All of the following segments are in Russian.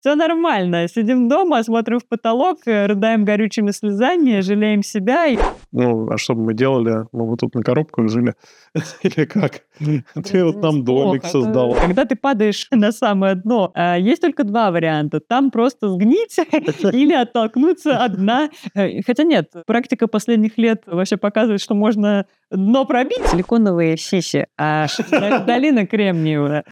Все нормально. Сидим дома, смотрим в потолок, э, рыдаем горючими слезами, жалеем себя. И... Ну, а что бы мы делали? Мы бы тут на коробках жили. Или как? Ты вот там домик создал. Когда ты падаешь на самое дно, а, есть только два варианта. Там просто сгнить или оттолкнуться от дна. Э, хотя нет, практика последних лет вообще показывает, что можно дно пробить. Силиконовые сиси, а долина кремниевая.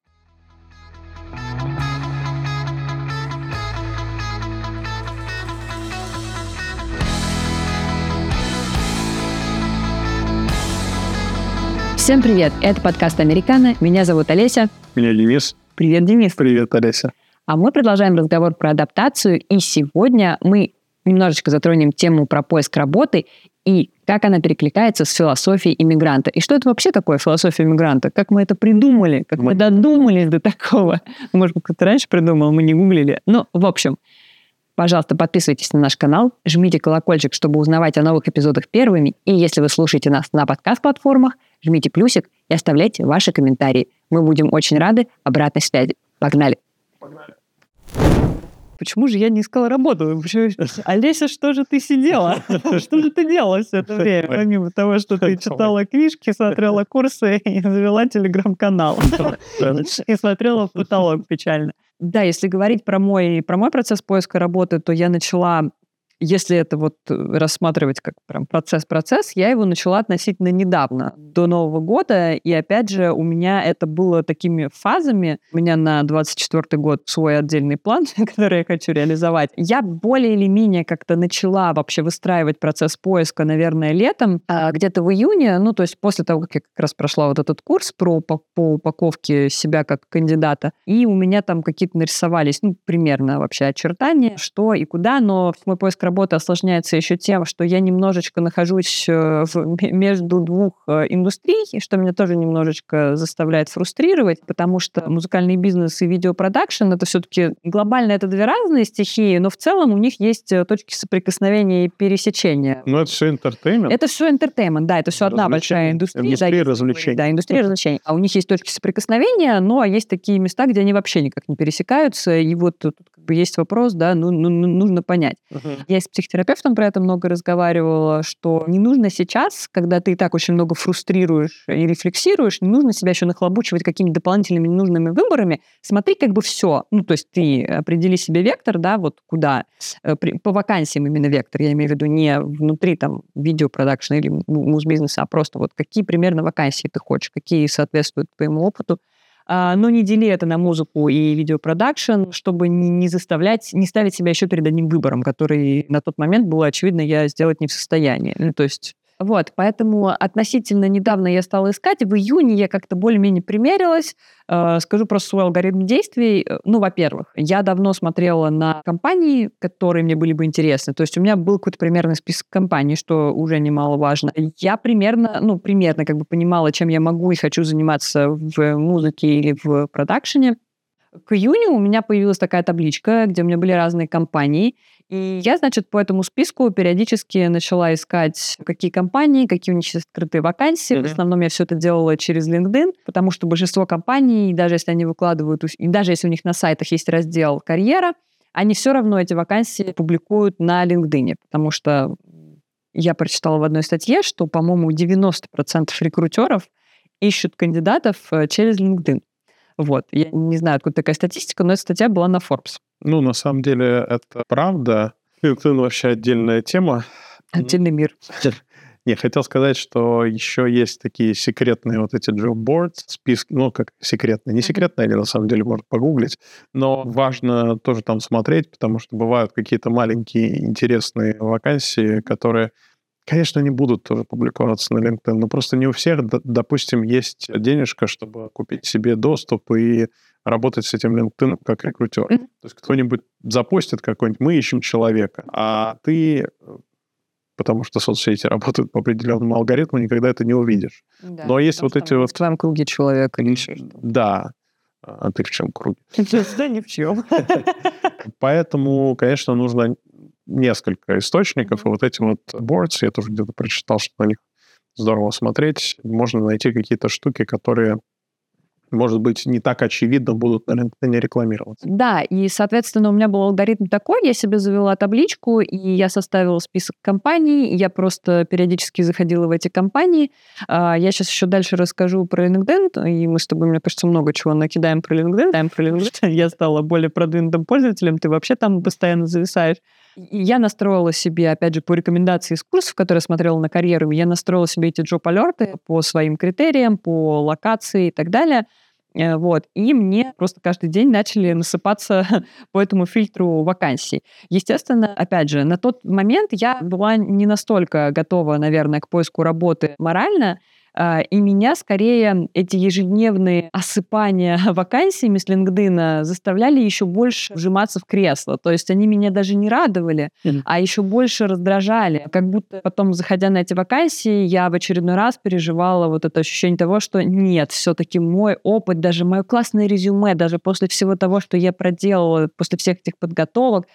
Всем привет! Это подкаст «Американо». Меня зовут Олеся. Меня Денис. Привет, Денис. Привет, Олеся. А мы продолжаем разговор про адаптацию, и сегодня мы немножечко затронем тему про поиск работы и как она перекликается с философией иммигранта. И что это вообще такое философия иммигранта? Как мы это придумали? Как мы, мы додумались до такого? Может, кто-то раньше придумал, мы не гуглили. Ну, в общем, Пожалуйста, подписывайтесь на наш канал, жмите колокольчик, чтобы узнавать о новых эпизодах первыми. И если вы слушаете нас на подкаст-платформах, жмите плюсик и оставляйте ваши комментарии. Мы будем очень рады обратной связи. Погнали! Погнали! Почему же я не искала работу? Олеся, что же ты сидела? Что же ты делала все это время? Помимо того, что ты читала книжки, смотрела курсы и завела телеграм-канал. И смотрела в потолок печально. Да, если говорить про мой, про мой процесс поиска работы, то я начала если это вот э, рассматривать как прям процесс-процесс, я его начала относительно недавно, до Нового года, и опять же у меня это было такими фазами. У меня на 24 год свой отдельный план, который я хочу реализовать. Я более или менее как-то начала вообще выстраивать процесс поиска, наверное, летом, а где-то в июне, ну, то есть после того, как я как раз прошла вот этот курс про по, по упаковке себя как кандидата, и у меня там какие-то нарисовались, ну, примерно вообще очертания, что и куда, но мой поиск работа осложняется еще тем, что я немножечко нахожусь э, в, между двух э, индустрий, что меня тоже немножечко заставляет фрустрировать, потому что музыкальный бизнес и видеопродакшн — это все-таки глобально это две разные стихии, но в целом у них есть э, точки соприкосновения и пересечения. Ну, это все entertainment. Это все entertainment, да, это все одна большая индустрия. Индустрия да, развлечений. Да, индустрия развлечений. А у них есть точки соприкосновения, но есть такие места, где они вообще никак не пересекаются, и вот тут как бы есть вопрос, да, ну, ну, ну нужно понять. Uh-huh. Я с психотерапевтом про это много разговаривала, что не нужно сейчас, когда ты и так очень много фрустрируешь и рефлексируешь, не нужно себя еще нахлобучивать какими-то дополнительными ненужными выборами. Смотри как бы все. Ну, то есть ты определи себе вектор, да, вот куда. Э, по вакансиям именно вектор. Я имею в виду не внутри там видеопродакшна или муз-бизнеса, а просто вот какие примерно вакансии ты хочешь, какие соответствуют твоему опыту, но не дели это на музыку и видеопродакшн, чтобы не заставлять, не ставить себя еще перед одним выбором, который на тот момент было очевидно, я сделать не в состоянии. Ну, то есть вот, поэтому относительно недавно я стала искать. В июне я как-то более-менее примерилась. Э, скажу про свой алгоритм действий. Э, ну, во-первых, я давно смотрела на компании, которые мне были бы интересны. То есть у меня был какой-то примерный список компаний, что уже немаловажно. Я примерно, ну, примерно как бы понимала, чем я могу и хочу заниматься в музыке или в продакшене. К июню у меня появилась такая табличка, где у меня были разные компании, и я, значит, по этому списку периодически начала искать, какие компании, какие у них есть открытые вакансии. Mm-hmm. В основном я все это делала через LinkedIn, потому что большинство компаний, даже если они выкладывают, и даже если у них на сайтах есть раздел «Карьера», они все равно эти вакансии публикуют на LinkedIn, потому что я прочитала в одной статье, что, по-моему, 90% рекрутеров ищут кандидатов э, через LinkedIn. Вот. Я не знаю, откуда такая статистика, но эта статья была на Forbes. Ну, на самом деле, это правда. LinkedIn вообще отдельная тема. Отдельный мир. Не, хотел сказать, что еще есть такие секретные вот эти job boards, списки, ну, как секретные. Не секретные, они на самом деле можно погуглить, но важно тоже там смотреть, потому что бывают какие-то маленькие интересные вакансии, которые Конечно, они будут тоже публиковаться на LinkedIn, но просто не у всех, допустим, есть денежка, чтобы купить себе доступ и работать с этим LinkedIn как рекрутер. Mm-hmm. То есть кто-нибудь запостит какой-нибудь, мы ищем человека, а ты потому что соцсети работают по определенному алгоритму, никогда это не увидишь. Да, Но есть вот эти вот... В твоем круге человека Да. А ты в чем круге? Да ни в чем. Поэтому, конечно, нужно несколько источников, и вот эти вот boards, я тоже где-то прочитал, что на них здорово смотреть, можно найти какие-то штуки, которые может быть, не так очевидно будут на LinkedIn рекламироваться. Да, и, соответственно, у меня был алгоритм такой, я себе завела табличку, и я составила список компаний, я просто периодически заходила в эти компании. А, я сейчас еще дальше расскажу про LinkedIn, и мы с тобой, мне кажется, много чего накидаем про LinkedIn. Про LinkedIn. Я стала более продвинутым пользователем, ты вообще там постоянно зависаешь. Я настроила себе, опять же, по рекомендации из курсов, которые смотрела на карьеру, я настроила себе эти джоб-алерты по своим критериям, по локации и так далее. Э, вот. И мне просто каждый день начали насыпаться по этому фильтру вакансий. Естественно, опять же, на тот момент я была не настолько готова, наверное, к поиску работы морально, и меня скорее эти ежедневные осыпания вакансиями с LinkedIn заставляли еще больше вжиматься в кресло. То есть они меня даже не радовали, mm. а еще больше раздражали. Как будто потом, заходя на эти вакансии, я в очередной раз переживала вот это ощущение того, что нет, все-таки мой опыт, даже мое классное резюме, даже после всего того, что я проделала, после всех этих подготовок,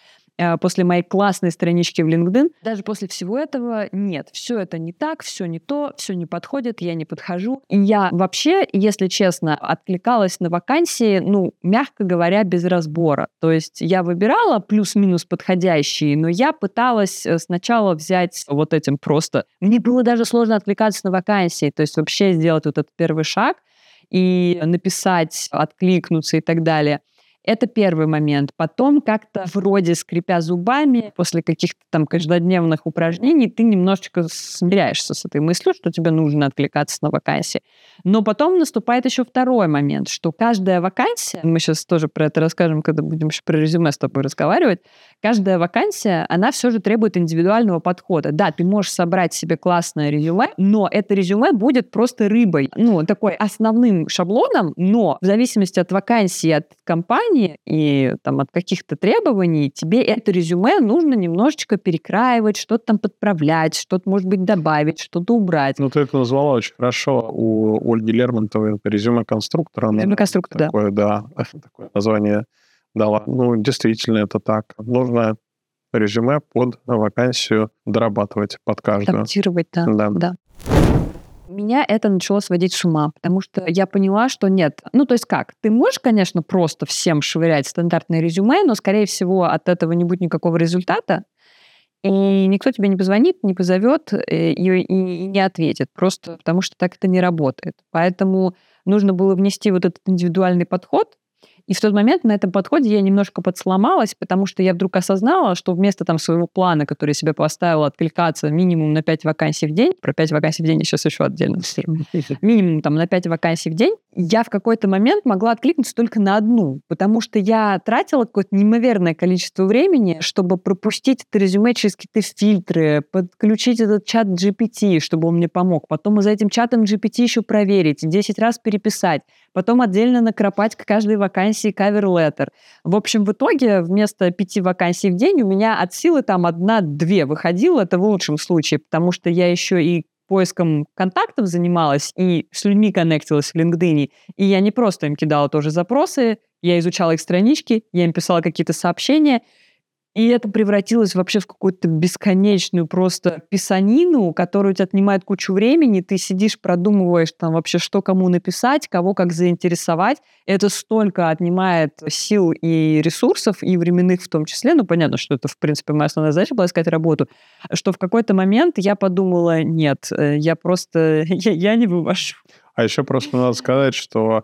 после моей классной странички в LinkedIn. Даже после всего этого нет, все это не так, все не то, все не подходит, я не подхожу. Я вообще, если честно, откликалась на вакансии, ну, мягко говоря, без разбора. То есть я выбирала плюс-минус подходящие, но я пыталась э, сначала взять вот этим просто... Мне было даже сложно откликаться на вакансии, то есть вообще сделать вот этот первый шаг и написать, откликнуться и так далее. Это первый момент. Потом как-то вроде скрипя зубами, после каких-то там каждодневных упражнений, ты немножечко смиряешься с этой мыслью, что тебе нужно откликаться на вакансии. Но потом наступает еще второй момент, что каждая вакансия, мы сейчас тоже про это расскажем, когда будем еще про резюме с тобой разговаривать, каждая вакансия, она все же требует индивидуального подхода. Да, ты можешь собрать себе классное резюме, но это резюме будет просто рыбой, ну, такой основным шаблоном, но в зависимости от вакансии, от компании, компании и там от каких-то требований тебе это резюме нужно немножечко перекраивать, что-то там подправлять, что-то, может быть, добавить, что-то убрать. Ну, ты это назвала очень хорошо. У Ольги Лермонтовой это резюме конструктора. Резюме конструктора, такое, да. да. Такое название дала. Ну, действительно, это так. Нужно резюме под вакансию дорабатывать под каждую. Адаптировать, да. да. да меня это начало сводить с ума, потому что я поняла, что нет. Ну, то есть как? Ты можешь, конечно, просто всем швырять стандартное резюме, но, скорее всего, от этого не будет никакого результата, и никто тебе не позвонит, не позовет э, и, и, и не ответит, просто потому что так это не работает. Поэтому нужно было внести вот этот индивидуальный подход, и в тот момент на этом подходе я немножко подсломалась, потому что я вдруг осознала, что вместо там своего плана, который я себе поставила, откликаться минимум на 5 вакансий в день, про 5 вакансий в день я сейчас еще отдельно минимум там на 5 вакансий в день, я в какой-то момент могла откликнуться только на одну, потому что я тратила какое-то неимоверное количество времени, чтобы пропустить это резюме через какие-то фильтры, подключить этот чат GPT, чтобы он мне помог, потом за этим чатом GPT еще проверить, 10 раз переписать, потом отдельно накропать к каждой вакансии кавер-леттер. В общем, в итоге вместо пяти вакансий в день у меня от силы там одна-две выходило, это в лучшем случае, потому что я еще и поиском контактов занималась и с людьми коннектилась в LinkedIn, и я не просто им кидала тоже запросы, я изучала их странички, я им писала какие-то сообщения, и это превратилось вообще в какую-то бесконечную просто писанину, которая у тебя отнимает кучу времени. Ты сидишь, продумываешь там вообще, что кому написать, кого как заинтересовать. Это столько отнимает сил и ресурсов, и временных в том числе. Ну, понятно, что это, в принципе, моя основная задача была искать работу. Что в какой-то момент я подумала, нет, э, я просто, я, я не вывожу. А еще просто надо сказать, что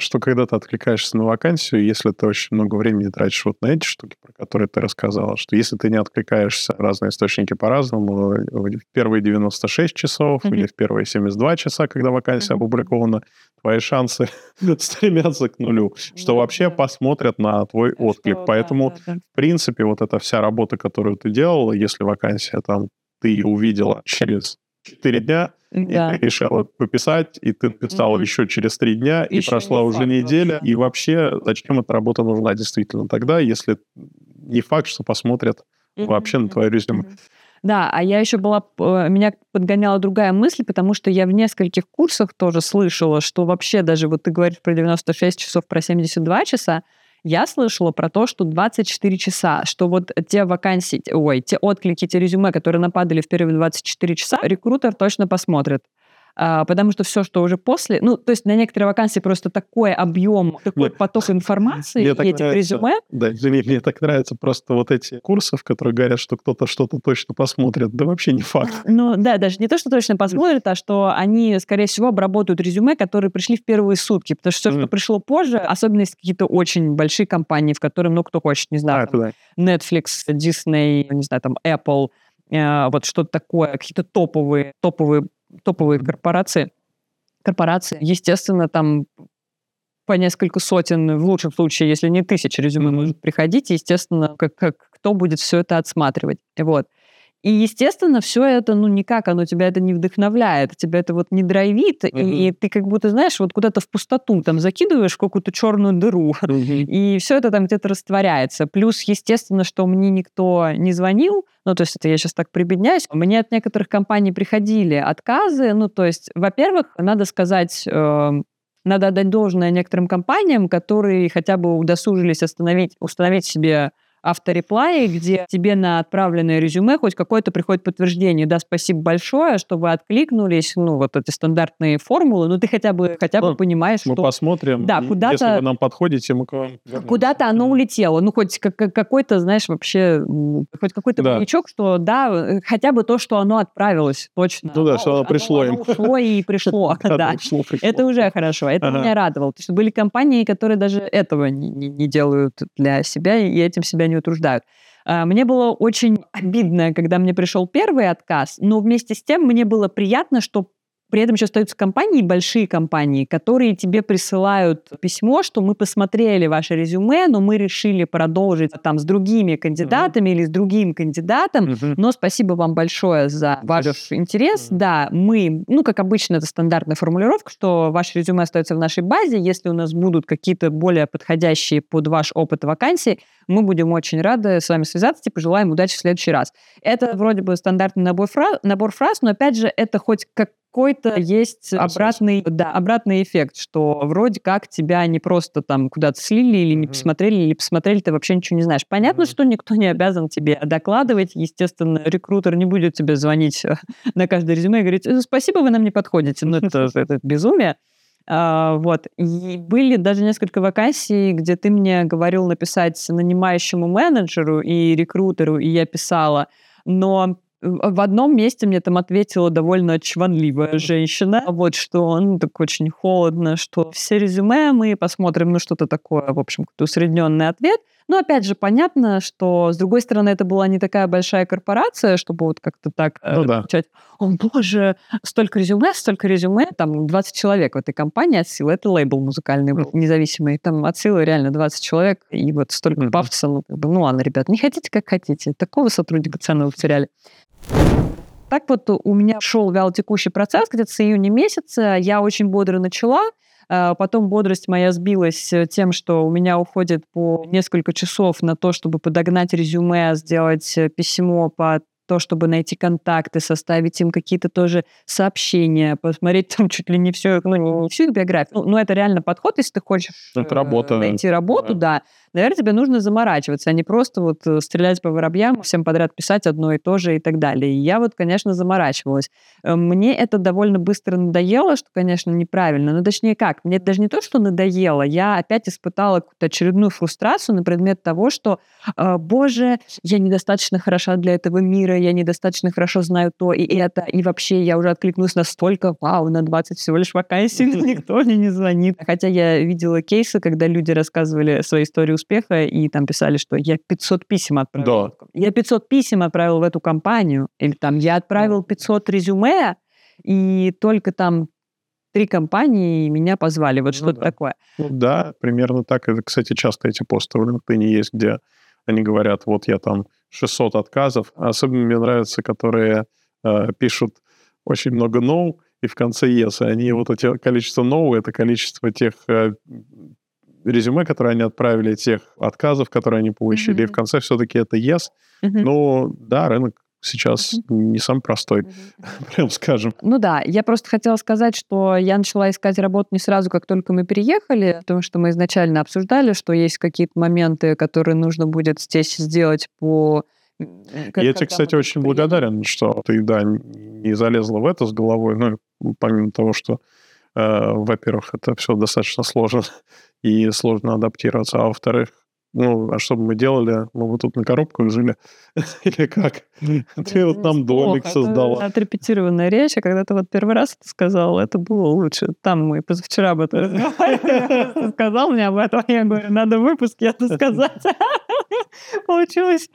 что когда ты откликаешься на вакансию, если ты очень много времени тратишь вот на эти штуки, про которые ты рассказала, что если ты не откликаешься, разные источники по-разному, в первые 96 часов mm-hmm. или в первые 72 часа, когда вакансия mm-hmm. опубликована, твои шансы стремятся к нулю, что вообще посмотрят на твой отклик. Поэтому, в принципе, вот эта вся работа, которую ты делала, если вакансия там ты увидела через 4 дня, да. и ты решила пописать, и ты писала mm-hmm. еще через три дня, еще и прошла уже неделя. Вообще. И вообще, зачем эта работа нужна действительно тогда, если не факт, что посмотрят mm-hmm. вообще на твое резюме. Mm-hmm. Да, а я еще была, э, меня подгоняла другая мысль, потому что я в нескольких курсах тоже слышала, что вообще даже вот ты говоришь про 96 часов, про 72 часа, я слышала про то, что 24 часа, что вот те вакансии, ой, те отклики, те резюме, которые нападали в первые 24 часа, рекрутер точно посмотрит. А, потому что все, что уже после, ну, то есть на некоторые вакансии просто такой объем, такой Мне- поток информации Мне и так нравится. резюме. Да, извини, мне так нравятся просто вот эти курсы, в которых говорят, что кто-то что-то точно посмотрит. Да вообще не факт. Ну, да, даже не то, что точно посмотрят, а что они, скорее всего, обработают резюме, которые пришли в первые сутки, потому что все, что пришло позже, особенно если какие-то очень большие компании, в которые, ну, кто хочет, не знаю, А, там, да. Netflix, Disney, не знаю, там, Apple, э, вот что-то такое, какие-то топовые, топовые, топовые корпорации. Корпорации, естественно, там по несколько сотен, в лучшем случае, если не тысяч резюме Мгм. может приходить, естественно, как, как, кто будет все это отсматривать. Вот. И, естественно, все это, ну, никак оно тебя это не вдохновляет, тебя это вот не драйвит, и ты как будто, знаешь, вот куда-то в пустоту там закидываешь какую-то черную дыру, и все это там где-то растворяется. Плюс, естественно, что мне никто не звонил, ну, то есть это я сейчас так прибедняюсь. Мне от некоторых компаний приходили отказы. Ну, то есть, во-первых, надо сказать, э, надо отдать должное некоторым компаниям, которые хотя бы удосужились остановить, установить себе автореплай, где тебе на отправленное резюме хоть какое-то приходит подтверждение. Да, спасибо большое, что вы откликнулись. Ну, вот эти стандартные формулы. Ну, ты хотя бы, хотя бы Ну, понимаешь, Мы что посмотрим. Да, куда-то- Если вы нам подходите, мы к вам вернемся. Куда-то оно улетело. Ну, хоть как- как- какой-то, знаешь, вообще, хоть какой-то Да. маячок, что да, хотя бы то, что оно отправилось, точно. Ну да, что оно пришло им. оно ушло и пришло, Да, пришло, пришло. Это уже хорошо, это меня радовало. Потому что были компании, которые даже этого не делают для себя и этим себя не утруждают. А, Мне было очень обидно, когда мне пришел первый отказ, но вместе с тем мне было приятно, что при этом еще остаются компании, большие компании, которые тебе присылают письмо, что мы посмотрели ваше резюме, но мы решили продолжить там с другими кандидатами или с другим кандидатом, Мгм. но спасибо вам большое за ваш интерес. Мгм. Да, мы, ну, как обычно, это стандартная формулировка, что ваше резюме остается в нашей базе. Если у нас будут какие-то более подходящие под ваш опыт вакансии, мы будем очень рады с вами связаться и пожелаем удачи в следующий раз. Это вроде бы стандартный набор, фра- набор фраз, но, опять же, это хоть какой-то есть обратный, да, обратный эффект, что вроде как тебя не просто там куда-то слили или не Мгм. посмотрели, или посмотрели, ты вообще ничего не знаешь. Понятно, Мгм. что никто не обязан тебе докладывать. Естественно, рекрутер не будет тебе звонить э, на каждое резюме и говорить, «Э, спасибо, вы нам не подходите. Ну, это, это безумие. А, вот. И были даже несколько вакансий, где ты мне говорил написать нанимающему менеджеру и рекрутеру, и я писала. Но в одном месте мне там ответила довольно чванливая женщина, вот что, ну, так очень холодно, что все резюме мы посмотрим, ну, что-то такое, в общем, какой-то усредненный ответ. Но, опять же, понятно, что, с другой стороны, это была не такая большая корпорация, чтобы вот как-то так э, Ну да. отвечать, о, боже, столько резюме, столько резюме, там 20 человек в этой компании от силы, это лейбл музыкальный был, независимый, там от силы реально 20 человек, и вот столько Мгм. пафоса, ну, как бы, ну ладно, ребят, не хотите, как хотите, такого сотрудника ценного потеряли. Так вот у меня шел вялотекущий процесс где-то с июня месяца. Я очень бодро начала. А, Потом бодрость моя сбилась э, тем, что у меня уходит по несколько часов на то, чтобы подогнать резюме, сделать э, письмо по то, чтобы найти контакты, составить им какие-то тоже сообщения, посмотреть там чуть ли не все, ну, не, не всю их биографию. Ну, но это реально подход, если ты хочешь Это э, работа, найти работу, да. Наверное, тебе нужно заморачиваться, а не просто вот э, стрелять по воробьям, всем подряд писать одно и то же и так далее. И я вот, конечно, заморачивалась. Э, Мне это довольно быстро надоело, что, конечно, неправильно. Ну, точнее как, мне даже не то, что надоело, я опять испытала какую-то очередную фрустрацию на предмет того, что, э, боже, я недостаточно хороша для этого мира, я недостаточно хорошо знаю то и это, и вообще я уже откликнулась настолько, вау, на 20 всего лишь вакансий, никто мне не звонит. Хотя я видела кейсы, когда люди рассказывали свои истории успеха и там писали, что я 500 писем отправил. Да. Я 500 писем отправил в эту компанию, или там я отправил 500 резюме, и только там три компании меня позвали. Вот Ну что-то да. такое. Ну да, примерно так. Это, кстати, часто эти посты в LinkedIn есть, где они говорят, вот я там 600 отказов. Особенно мне нравятся, которые э, пишут очень много no и в конце yes. И они вот эти количество no, это количество тех э, резюме, которые они отправили, тех отказов, которые они получили. И в конце все-таки это yes. Мгм. Ну да, рынок сейчас не самый простой, прям скажем. Ну да, я просто хотела сказать, что я начала искать работу не сразу, как только мы переехали, потому что мы изначально обсуждали, что есть какие-то моменты, которые нужно будет здесь сделать по... м, как- я тебе, кстати, очень приедем. благодарен, что ты, да, не залезла в это с головой. Ну, помимо того, что, э, во-первых, это все достаточно сложно и сложно адаптироваться, а во-вторых, ну, а что бы мы делали? Мы бы тут на коробках жили? Или как? Ты вот нам домик создала. Отрепетированная речь, а когда ты вот первый раз это сказал, это было лучше. Там мы позавчера об этом сказал мне об этом, я говорю, надо выпуск это сказать. Получилось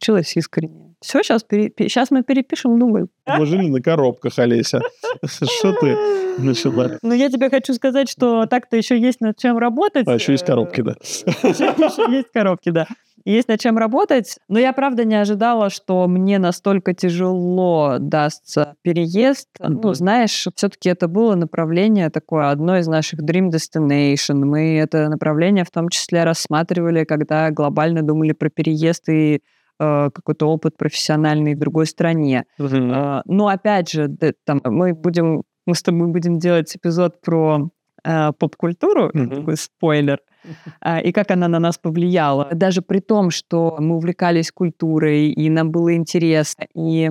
получилось искренне. Все, сейчас, пере... сейчас мы перепишем новый. Мы жили на коробках, Олеся. Что ты начала? Ну, я тебе хочу сказать, что так-то еще есть над чем работать. А еще есть коробки, да. Еще есть коробки, да. Есть над чем работать, но я правда не ожидала, что мне настолько тяжело дастся переезд. Ну, знаешь, все-таки это было направление такое, одно из наших Dream Destination. Мы это направление в том числе рассматривали, когда глобально думали про переезд и Э, какой-то опыт профессиональный в другой стране. Mm-hmm. Но опять же, там, мы будем, мы с тобой будем делать эпизод про э, поп-культуру, mm-hmm. такой спойлер, mm-hmm. и как она на нас повлияла. Даже при том, что мы увлекались культурой, и нам было интересно, и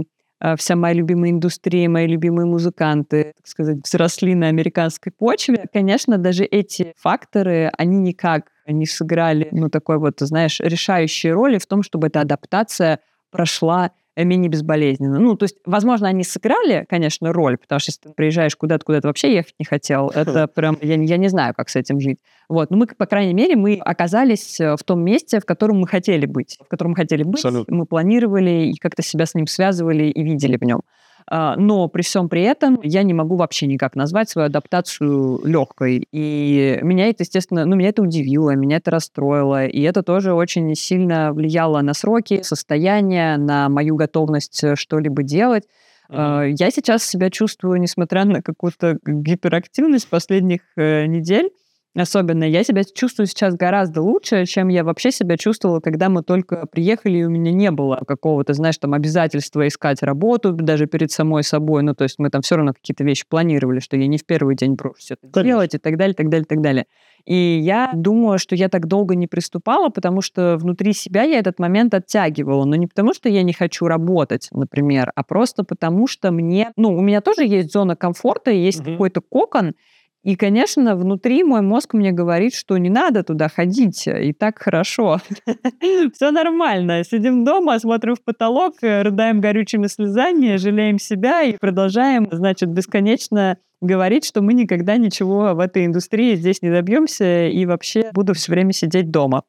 вся моя любимая индустрия, мои любимые музыканты, так сказать, взросли на американской почве. Конечно, даже эти факторы, они никак не сыграли, ну, такой вот, знаешь, решающей роли в том, чтобы эта адаптация прошла менее безболезненно. Ну, то есть, возможно, они сыграли, конечно, роль, потому что если ты приезжаешь куда-то, куда ты вообще ехать не хотел, это прям, я, я не знаю, как с этим жить. Вот, но мы, по крайней мере, мы оказались э, в том месте, в котором мы хотели быть, в котором мы хотели быть, Абсолютно. мы планировали и как-то себя с ним связывали и видели в нем. А, но при всем при этом я не могу вообще никак назвать свою адаптацию легкой. И меня это, естественно, ну, меня это удивило, меня это расстроило. И это тоже очень сильно влияло на сроки, состояние, на мою готовность э, что-либо делать. Mm-hmm. Я сейчас себя чувствую, несмотря на какую-то гиперактивность последних э, недель, особенно, я себя чувствую сейчас гораздо лучше, чем я вообще себя чувствовала, когда мы только приехали, и у меня не было какого-то, знаешь, там обязательства искать работу даже перед самой собой. Ну, то есть мы там все равно какие-то вещи планировали, что я не в первый день брошу все это Конечно. делать и так далее, так далее, так далее. И я думаю, что я так долго не приступала, потому что внутри себя я этот момент оттягивала. Но не потому, что я не хочу работать, например, а просто потому, что мне... Ну, у меня тоже есть зона комфорта, есть угу. какой-то кокон, и, конечно, внутри мой мозг мне говорит, что не надо туда ходить, и так хорошо. Все нормально. Сидим дома, смотрим в потолок, рыдаем горючими слезами, жалеем себя и продолжаем, значит, бесконечно говорить, что мы никогда ничего в этой индустрии здесь не добьемся и вообще буду все время сидеть дома.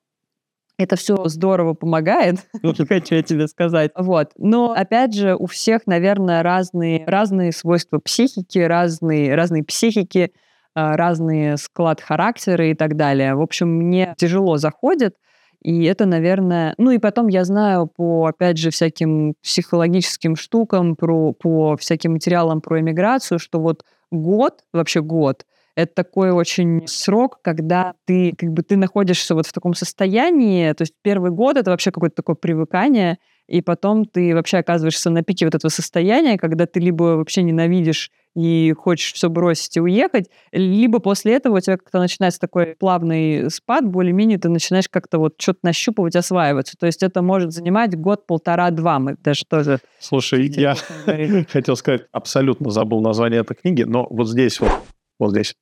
Это все здорово помогает, хочу я тебе сказать. Вот. Но, опять же, у всех, наверное, разные, разные свойства психики, разные, разные психики, а, разный склад характера и так далее. В общем, мне тяжело заходит, и это, наверное... Ну и потом я знаю по, опять же, всяким психологическим штукам, про, по всяким материалам про эмиграцию, что вот год, вообще год, это такой очень срок, когда ты как бы ты находишься вот в таком состоянии, то есть первый год это вообще какое-то такое привыкание, и потом ты вообще оказываешься на пике вот этого состояния, когда ты либо вообще ненавидишь и хочешь все бросить и уехать, либо после этого у тебя как-то начинается такой плавный спад, более-менее ты начинаешь как-то вот что-то нащупывать, осваиваться. То есть это может занимать год, полтора, два. Мы даже тоже... Слушай, я хотел сказать, абсолютно забыл название этой книги, но вот здесь вот, вот здесь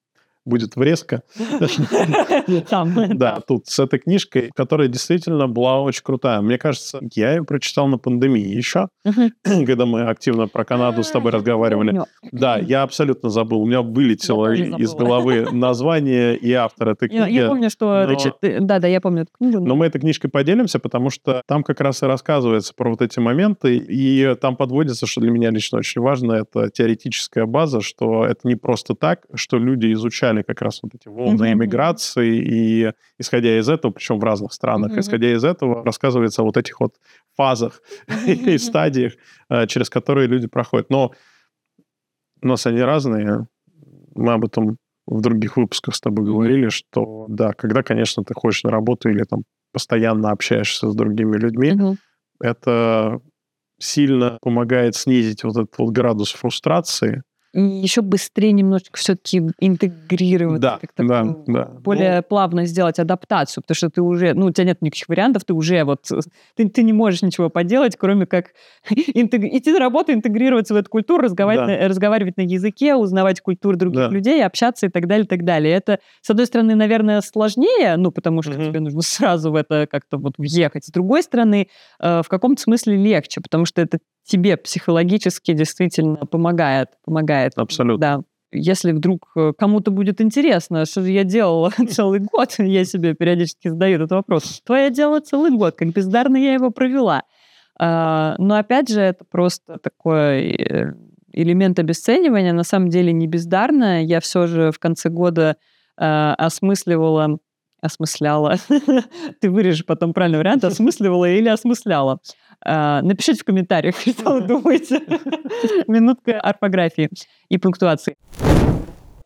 будет врезка. Да, тут с этой книжкой, которая действительно была очень крутая. Мне кажется, я ее прочитал на пандемии еще, когда мы активно про Канаду с тобой разговаривали. Да, я абсолютно забыл. У меня вылетело из головы название и автор этой книги. Я помню, что... Да, да, я помню эту книгу. Но мы этой книжкой поделимся, потому что там как раз и рассказывается про вот эти моменты, и там подводится, что для меня лично очень важно, это теоретическая база, что это не просто так, что люди изучали как раз вот эти волны эмиграции, и исходя из этого, причем в разных странах, исходя из этого рассказывается о вот этих вот фазах и стадиях, э, через которые люди проходят. Но у нас они разные. Мы об этом в других выпусках с тобой говорили, что да, когда, конечно, ты ходишь на работу или там постоянно общаешься с другими людьми, это сильно помогает снизить вот этот вот градус фрустрации, и еще быстрее немножечко все-таки интегрировать, да, как-то да, да. более ну, плавно сделать адаптацию, потому что ты уже, ну, у тебя нет никаких вариантов, ты уже вот, ты, ты не можешь ничего поделать, кроме как интег... идти на работу, интегрироваться в эту культуру, разговаривать, да. на, разговаривать на языке, узнавать культуру других да. людей, общаться и так далее, и так далее. Это, с одной стороны, наверное, сложнее, ну, потому что угу. тебе нужно сразу в это как-то вот въехать. С другой стороны, э, в каком-то смысле легче, потому что это тебе психологически действительно помогает. помогает. Абсолютно. Да. Если вдруг э, кому-то будет интересно, что же я делала целый год, я себе периодически задаю этот вопрос. Что я делала целый год? Как бездарно я его провела? А, но опять же, это просто такой э, элемент обесценивания. На самом деле не бездарно. Я все же в конце года э, осмысливала осмысляла. Ты вырежешь потом правильный вариант, осмысливала или осмысляла. А, напишите в комментариях, что вы думаете. Минутка орфографии и пунктуации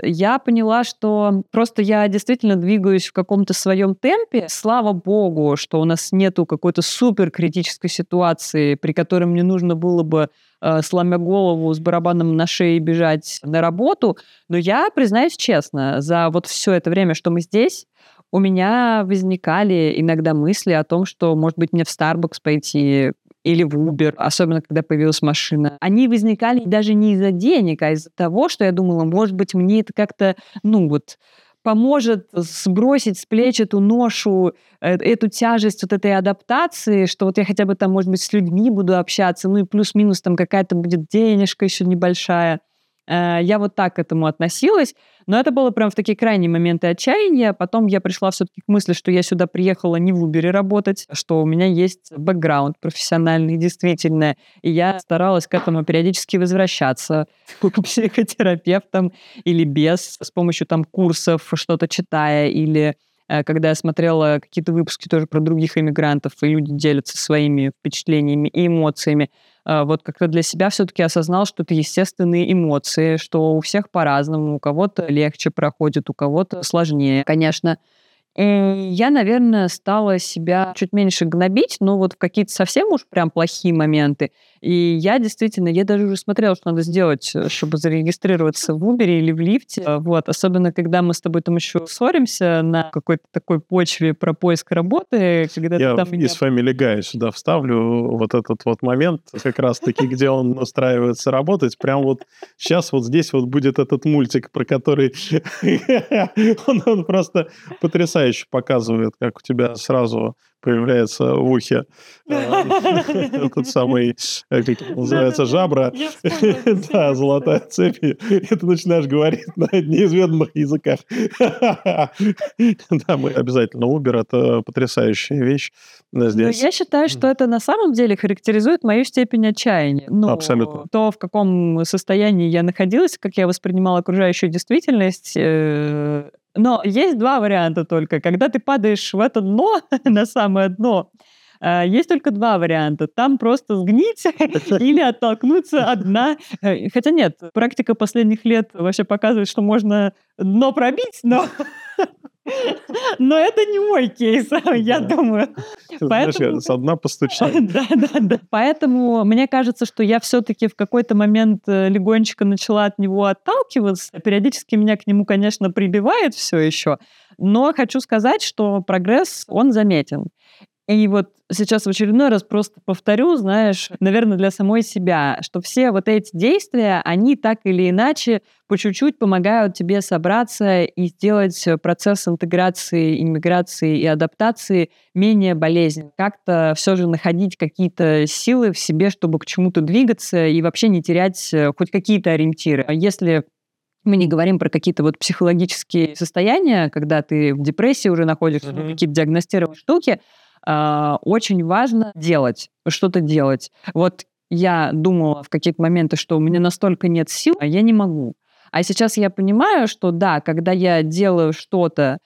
я поняла, что просто я действительно двигаюсь в каком-то своем темпе. Слава богу, что у нас нету какой-то супер критической ситуации, при которой мне нужно было бы э, сломя голову с барабаном на шее бежать на работу. Но я признаюсь честно, за вот все это время, что мы здесь, у меня возникали иногда мысли о том, что, может быть, мне в Starbucks пойти или в Uber, особенно когда появилась машина. Они возникали даже не из-за денег, а из-за того, что я думала, может быть, мне это как-то, ну вот, поможет сбросить с плеч эту ношу, э, эту тяжесть вот этой адаптации, что вот я хотя бы там, может быть, с людьми буду общаться, ну и плюс-минус там какая-то будет денежка еще небольшая. Э, я вот так к этому относилась. Но это было прям в такие крайние моменты отчаяния. Потом я пришла все-таки к мысли, что я сюда приехала не в Uber работать, что у меня есть бэкграунд профессиональный, действительно. И я старалась к этому периодически возвращаться к психотерапевтам или без, с помощью там курсов, что-то читая, или Э, когда я смотрела какие-то выпуски тоже про других иммигрантов, и люди делятся своими впечатлениями и эмоциями, вот как-то для себя все-таки осознал, что это естественные эмоции, что у всех по-разному, у кого-то легче проходит, у кого-то сложнее. Конечно, и я, наверное, стала себя чуть меньше гнобить, но вот в какие-то совсем уж прям плохие моменты. И я действительно, я даже уже смотрела, что надо сделать, э, чтобы зарегистрироваться в Uber или в лифте. Э, вот, особенно когда мы с тобой там еще ссоримся на какой-то такой почве про поиск работы, когда я ты там... из Family Guy сюда вставлю вот этот вот момент, как раз-таки, где он настраивается работать. Прям вот сейчас вот здесь вот будет этот мультик, про который он просто потрясающе показывает, как у тебя сразу появляется в ухе э, тот самый, э, как называется, жабра. Да, золотая цепь. И ты начинаешь говорить на неизведанных языках. Да, мы обязательно Uber, это потрясающая вещь здесь. Я считаю, что это на самом деле характеризует мою степень отчаяния. Абсолютно. То, в каком состоянии я находилась, как я воспринимала окружающую действительность, э, но есть два варианта только. Когда ты падаешь в это дно, на самое дно, э, есть только два варианта. Там просто сгнить или оттолкнуться одна. Э, хотя нет, практика последних лет вообще показывает, что можно дно пробить, но но это не мой кейс, я думаю. Поэтому... С одна постучать. Да, да, да. Поэтому мне кажется, что я все-таки в какой-то момент э, легонечко начала от него отталкиваться. Периодически меня к нему, конечно, прибивает все еще. Но хочу сказать, что прогресс, он заметен. И вот сейчас в очередной раз просто повторю, знаешь, наверное, для самой себя, что все вот эти действия, они так или иначе по чуть-чуть помогают тебе собраться и сделать процесс интеграции, иммиграции и адаптации менее болезненным. Как-то все же находить какие-то силы в себе, чтобы к чему-то двигаться и вообще не терять э, хоть какие-то ориентиры. Если мы не говорим про какие-то вот психологические состояния, когда ты в депрессии уже находишься, mm-hmm. какие-то диагностированные штуки, а, очень важно делать, что-то делать. Вот я думала в какие-то моменты, что у меня настолько нет сил, а я не могу. А сейчас я понимаю, что да, когда я делаю что-то,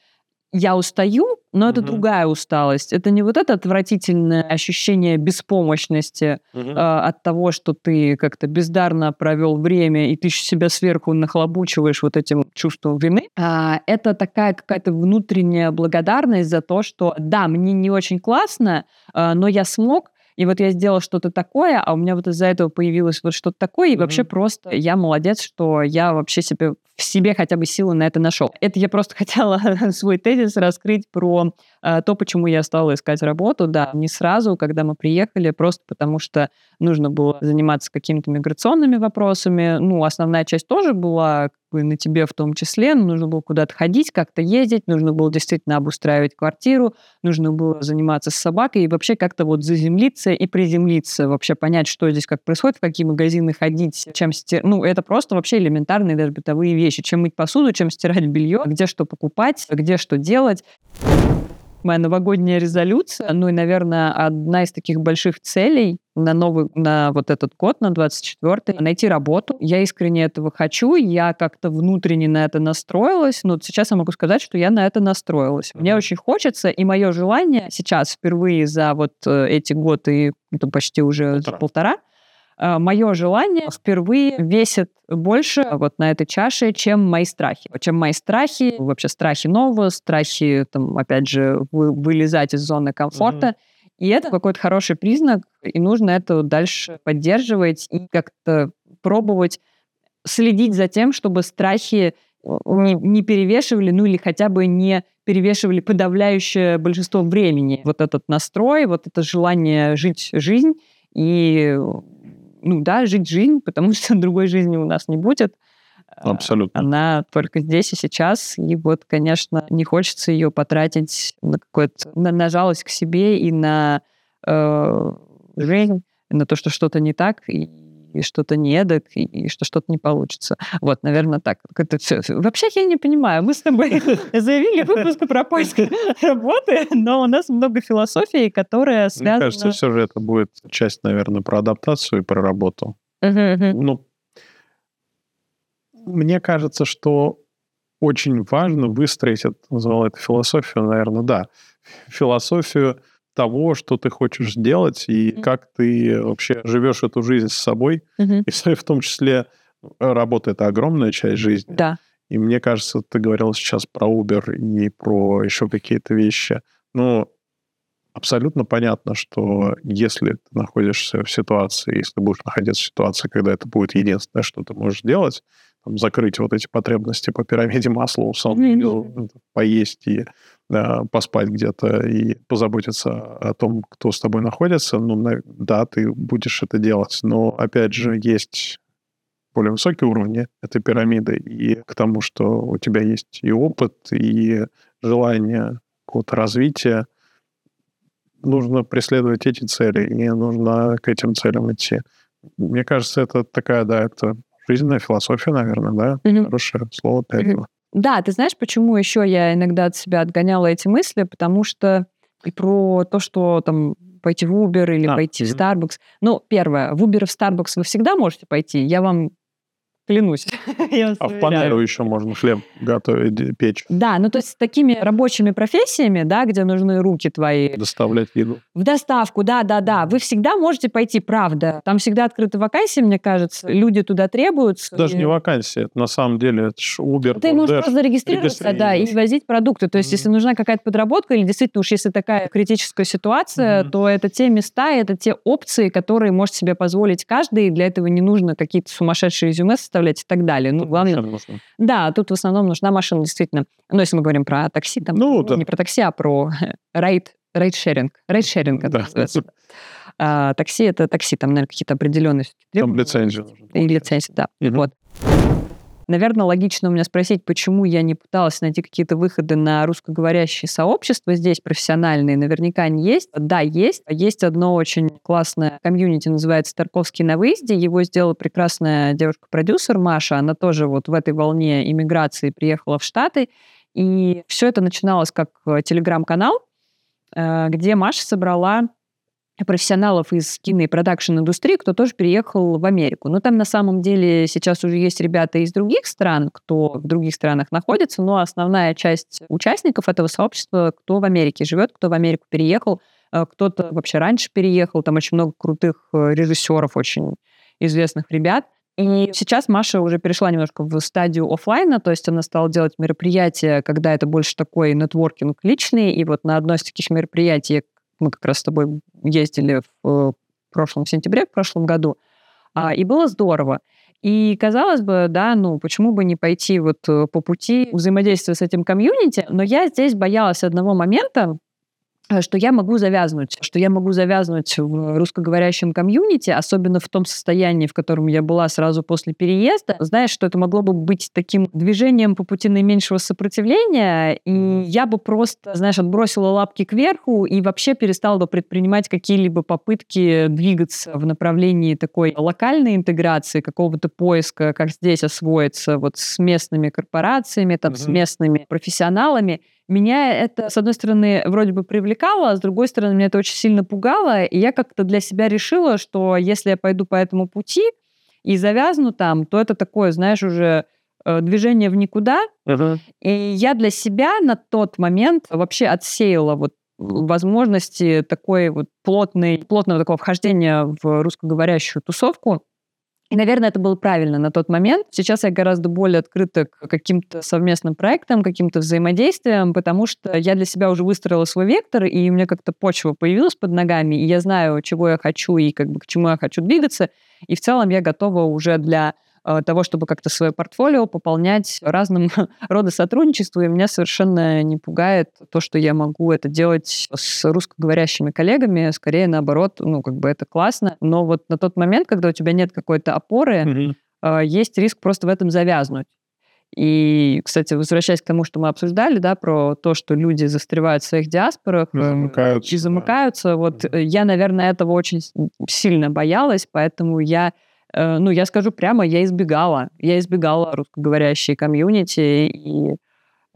я устаю, но это другая усталость. Это не вот это отвратительное ощущение беспомощности угу. э, от того, что ты как-то бездарно провел время, и ты себя сверху нахлобучиваешь вот этим чувством вины. А, это такая какая-то внутренняя благодарность за то, что да, мне не очень классно, э, но я смог, и вот я сделала что-то такое, а у меня вот из-за этого появилось вот что-то такое, и mm-hmm. вообще просто я молодец, что я вообще себе в себе хотя бы силы на это нашел. Это я просто хотела свой тезис раскрыть про э, то, почему я стала искать работу. Да, не сразу, когда мы приехали, просто потому что нужно было заниматься какими-то миграционными вопросами. Ну, основная часть тоже была бы на тебе в том числе. Нужно было куда-то ходить, как-то ездить, нужно было действительно обустраивать квартиру, нужно было заниматься с собакой и вообще как-то вот заземлиться и приземлиться, вообще понять, что здесь как происходит, в какие магазины ходить, чем стирать. Ну, это просто вообще элементарные даже бытовые вещи. Чем мыть посуду, чем стирать белье, где что покупать, где что делать моя новогодняя резолюция, ну и, наверное, одна из таких больших целей на новый, на вот этот год, на 24-й, найти работу. Я искренне этого хочу, я как-то внутренне на это настроилась, но сейчас я могу сказать, что я на это настроилась. Мне очень хочется, и мое желание сейчас впервые за вот э, эти годы, это почти уже полтора, полтора мое желание впервые весит больше вот на этой чаше, чем мои страхи. Чем мои страхи, вообще страхи нового, страхи, там, опять же, вылезать из зоны комфорта. Mm-hmm. И это какой-то хороший признак, и нужно это дальше поддерживать и как-то пробовать следить за тем, чтобы страхи не, не перевешивали, ну или хотя бы не перевешивали подавляющее большинство времени. Вот этот настрой, вот это желание жить жизнь и ну да, жить жизнь, потому что другой жизни у нас не будет. А, Абсолютно. Она только здесь и сейчас. И вот, конечно, не хочется ее потратить на какое-то на, на жалость к себе и на э, жизнь, на то, что что-то не так. И и что-то не эдак, и, и что что-то не получится. Вот, наверное, так. Это все. Вообще я не понимаю. Мы с тобой заявили выпуск про поиск работы, но у нас много философии, которая связана... Мне кажется, все же это будет часть, наверное, про адаптацию и про работу. Ну, мне кажется, что очень важно выстроить, это назвал это философию, наверное, да, философию того, что ты хочешь сделать и mm-hmm. как ты вообще живешь эту жизнь с собой. Mm-hmm. И в том числе работа — это огромная часть жизни. Да. И мне кажется, ты говорил сейчас про Uber и про еще какие-то вещи. Ну, абсолютно понятно, что если ты находишься в ситуации, если будешь находиться в ситуации, когда это будет единственное, что ты можешь делать, там, закрыть вот эти потребности по пирамиде масла, mm-hmm. поесть и поспать где-то и позаботиться о том, кто с тобой находится, ну, да, ты будешь это делать. Но, опять же, есть более высокие уровни этой пирамиды, и к тому, что у тебя есть и опыт, и желание какого-то развития, нужно преследовать эти цели, и нужно к этим целям идти. Мне кажется, это такая, да, это жизненная философия, наверное, да, mm-hmm. хорошее слово для mm-hmm. Да, ты знаешь, почему еще я иногда от себя отгоняла эти мысли? Потому что и про то, что там пойти в Uber или а, пойти угу. в Starbucks. Ну, первое, в Uber и в Starbucks вы всегда можете пойти. Я вам Клянусь. а в Панеру еще можно хлеб готовить, печь. Да, ну то есть с такими рабочими профессиями, да, где нужны руки твои. Доставлять еду. В доставку, да, да, да. Вы всегда можете пойти, правда. Там всегда открыты вакансии, мне кажется. Люди туда требуются. Даже и... не вакансии, это на самом деле это ж Uber, Ты можешь просто зарегистрироваться, да, и возить продукты. То есть mm-hmm. если нужна какая-то подработка, или действительно уж если такая критическая ситуация, mm-hmm. то это те места, это те опции, которые может себе позволить каждый, и для этого не нужно какие-то сумасшедшие резюме оставлять и так далее. Ну, главное... Да, тут в основном нужна машина, действительно. Ну, если мы говорим про такси, там, ну, да. не про такси, а про ride, ride-sharing. Ride-sharing это да. называется. А, такси — это такси, там, наверное, какие-то определенные. Там лицензия. И лицензия, да. Угу. Вот. Наверное, логично у меня спросить, почему я не пыталась найти какие-то выходы на русскоговорящие сообщества здесь, профессиональные. Наверняка они есть. Да, есть. Есть одно очень классное комьюнити, называется «Тарковский на выезде». Его сделала прекрасная девушка-продюсер Маша. Она тоже вот в этой волне иммиграции приехала в Штаты. И все это начиналось как э, телеграм-канал, э, где Маша собрала профессионалов из кино и продакшн-индустрии, кто тоже переехал в Америку. Но там на самом деле сейчас уже есть ребята из других стран, кто в других странах находится, но основная часть участников этого сообщества, кто в Америке живет, кто в Америку переехал, э, кто-то вообще раньше переехал, там очень много крутых э, режиссеров, очень известных ребят. И сейчас Маша уже перешла немножко в стадию офлайна, то есть она стала делать мероприятия, когда это больше такой нетворкинг личный, и вот на одно из таких мероприятий мы как раз с тобой ездили в прошлом сентябре, в прошлом году, а, и было здорово. И казалось бы, да, ну почему бы не пойти вот э, по пути взаимодействия с этим комьюнити, но я здесь боялась одного момента, Э, что я могу завязнуть, что я могу завязнуть в русскоговорящем комьюнити, особенно в том состоянии, в котором я была сразу после переезда. Знаешь, что это могло бы быть таким движением по пути наименьшего сопротивления, и я бы просто, знаешь, отбросила лапки кверху и вообще перестала бы предпринимать какие-либо попытки двигаться в направлении такой локальной интеграции, какого-то поиска, как здесь освоиться вот с местными корпорациями, там, mm-hmm. с местными профессионалами. Меня это, с одной стороны, вроде бы привлекало, а с другой стороны, меня это очень сильно пугало. И я как-то для себя решила, что если я пойду по этому пути и завязну там, то это такое, знаешь, уже э, движение в никуда. Uh-huh. И я для себя на тот момент вообще отсеяла вот возможности такой вот плотной, плотного такого вхождения в русскоговорящую тусовку. И, наверное, это было правильно на тот момент. Сейчас я гораздо более открыта к каким-то совместным проектам, каким-то взаимодействиям, потому что я для себя уже выстроила свой вектор, и у меня как-то почва появилась под ногами, и я знаю, чего я хочу и как бы к чему я хочу двигаться. И в целом я готова уже для того, чтобы как-то свое портфолио пополнять разным рода сотрудничеству, и меня совершенно не пугает то, что я могу это делать с русскоговорящими коллегами, скорее наоборот, ну, как бы это классно, но вот на тот момент, когда у тебя нет какой-то опоры, mm-hmm. есть риск просто в этом завязнуть. И, кстати, возвращаясь к тому, что мы обсуждали, да, про то, что люди застревают в своих диаспорах и замыкаются, и замыкаются да. вот mm-hmm. я, наверное, этого очень сильно боялась, поэтому я Э, ну, я скажу прямо, я избегала. Я избегала русскоговорящей комьюнити, и